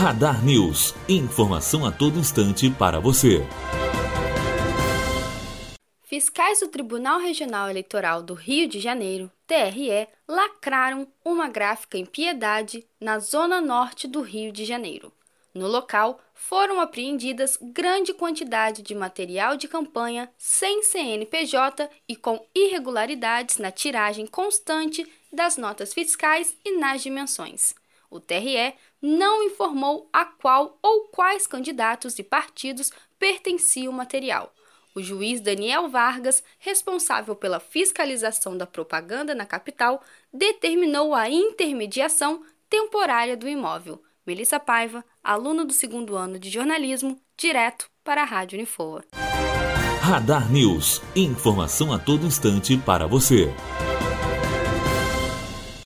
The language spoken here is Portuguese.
Radar News. Informação a todo instante para você. Fiscais do Tribunal Regional Eleitoral do Rio de Janeiro, TRE, lacraram uma gráfica em Piedade, na zona norte do Rio de Janeiro. No local, foram apreendidas grande quantidade de material de campanha sem CNPJ e com irregularidades na tiragem constante das notas fiscais e nas dimensões. O TRE não informou a qual ou quais candidatos e partidos pertencia o material. O juiz Daniel Vargas, responsável pela fiscalização da propaganda na capital, determinou a intermediação temporária do imóvel. Melissa Paiva, aluna do segundo ano de jornalismo, direto para a Rádio Unifoa. Radar News. Informação a todo instante para você.